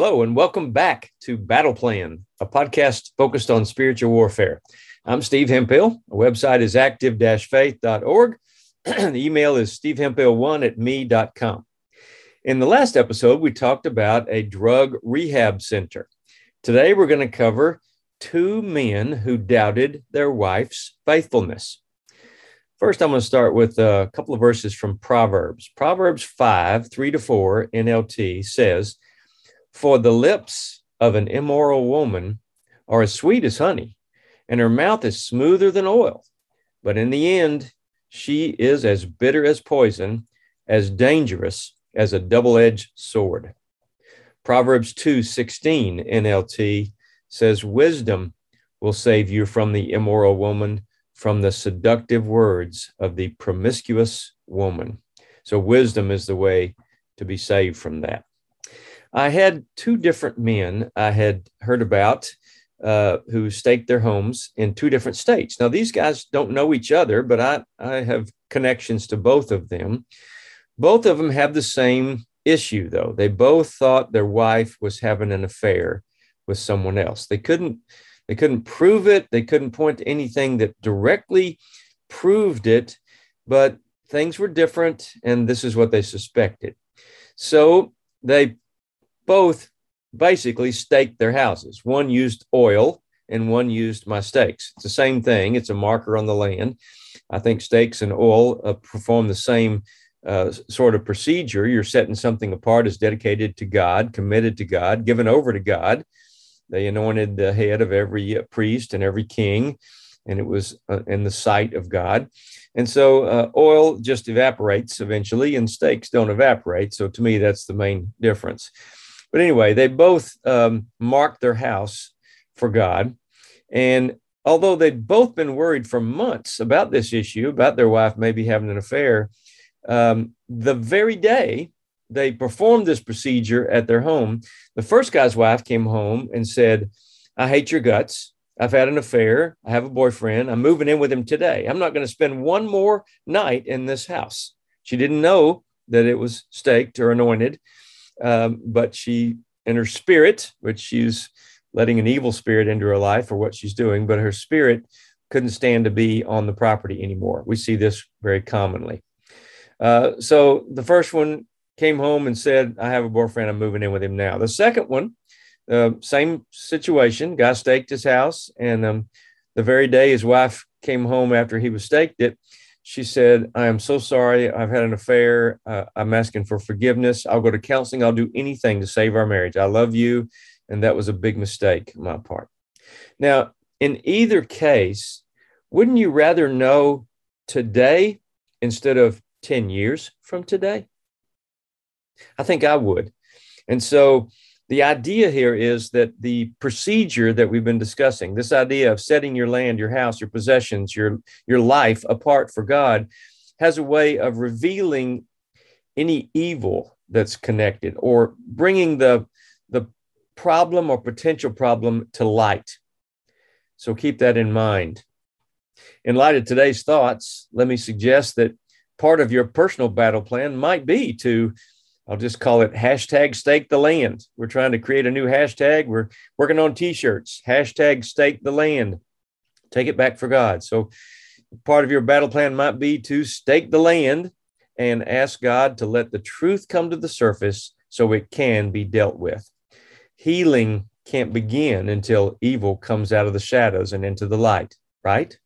Hello, and welcome back to Battle Plan, a podcast focused on spiritual warfare. I'm Steve Hemphill. Our website is active faith.org. the email is stevehemphill1 at me.com. In the last episode, we talked about a drug rehab center. Today, we're going to cover two men who doubted their wife's faithfulness. First, I'm going to start with a couple of verses from Proverbs. Proverbs 5, 3 to 4 NLT says, For the lips of an immoral woman are as sweet as honey, and her mouth is smoother than oil. But in the end, she is as bitter as poison, as dangerous as a double edged sword. Proverbs 2 16 NLT says, Wisdom will save you from the immoral woman, from the seductive words of the promiscuous woman. So, wisdom is the way to be saved from that. I had two different men I had heard about uh, who staked their homes in two different states. Now, these guys don't know each other, but I, I have connections to both of them. Both of them have the same issue, though. They both thought their wife was having an affair with someone else. They couldn't they couldn't prove it. They couldn't point to anything that directly proved it, but things were different, and this is what they suspected. So they both basically staked their houses. One used oil and one used my stakes. It's the same thing, it's a marker on the land. I think stakes and oil uh, perform the same uh, sort of procedure. You're setting something apart as dedicated to God, committed to God, given over to God. They anointed the head of every uh, priest and every king, and it was uh, in the sight of God. And so uh, oil just evaporates eventually, and stakes don't evaporate. So to me, that's the main difference. But anyway, they both um, marked their house for God. And although they'd both been worried for months about this issue, about their wife maybe having an affair, um, the very day they performed this procedure at their home, the first guy's wife came home and said, I hate your guts. I've had an affair. I have a boyfriend. I'm moving in with him today. I'm not going to spend one more night in this house. She didn't know that it was staked or anointed um, but she, in her spirit, which she's letting an evil spirit into her life for what she's doing, but her spirit couldn't stand to be on the property anymore. We see this very commonly. Uh, so the first one came home and said, I have a boyfriend. I'm moving in with him now. The second one, uh, same situation. Guy staked his house, and um, the very day his wife came home after he was staked it, she said, I am so sorry. I've had an affair. Uh, I'm asking for forgiveness. I'll go to counseling. I'll do anything to save our marriage. I love you. And that was a big mistake on my part. Now, in either case, wouldn't you rather know today instead of 10 years from today? I think I would. And so the idea here is that the procedure that we've been discussing, this idea of setting your land, your house, your possessions, your, your life apart for God, has a way of revealing any evil that's connected or bringing the, the problem or potential problem to light. So keep that in mind. In light of today's thoughts, let me suggest that part of your personal battle plan might be to I'll just call it hashtag stake the land. We're trying to create a new hashtag. We're working on t-shirts, hashtag stake the land. Take it back for God. So part of your battle plan might be to stake the land and ask God to let the truth come to the surface so it can be dealt with. Healing can't begin until evil comes out of the shadows and into the light, right?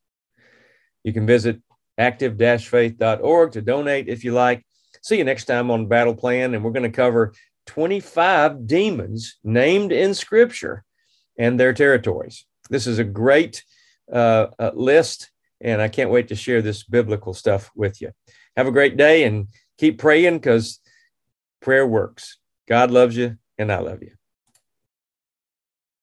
You can visit active-faith.org to donate if you like. See you next time on Battle Plan, and we're going to cover 25 demons named in Scripture and their territories. This is a great uh, uh, list, and I can't wait to share this biblical stuff with you. Have a great day and keep praying because prayer works. God loves you, and I love you.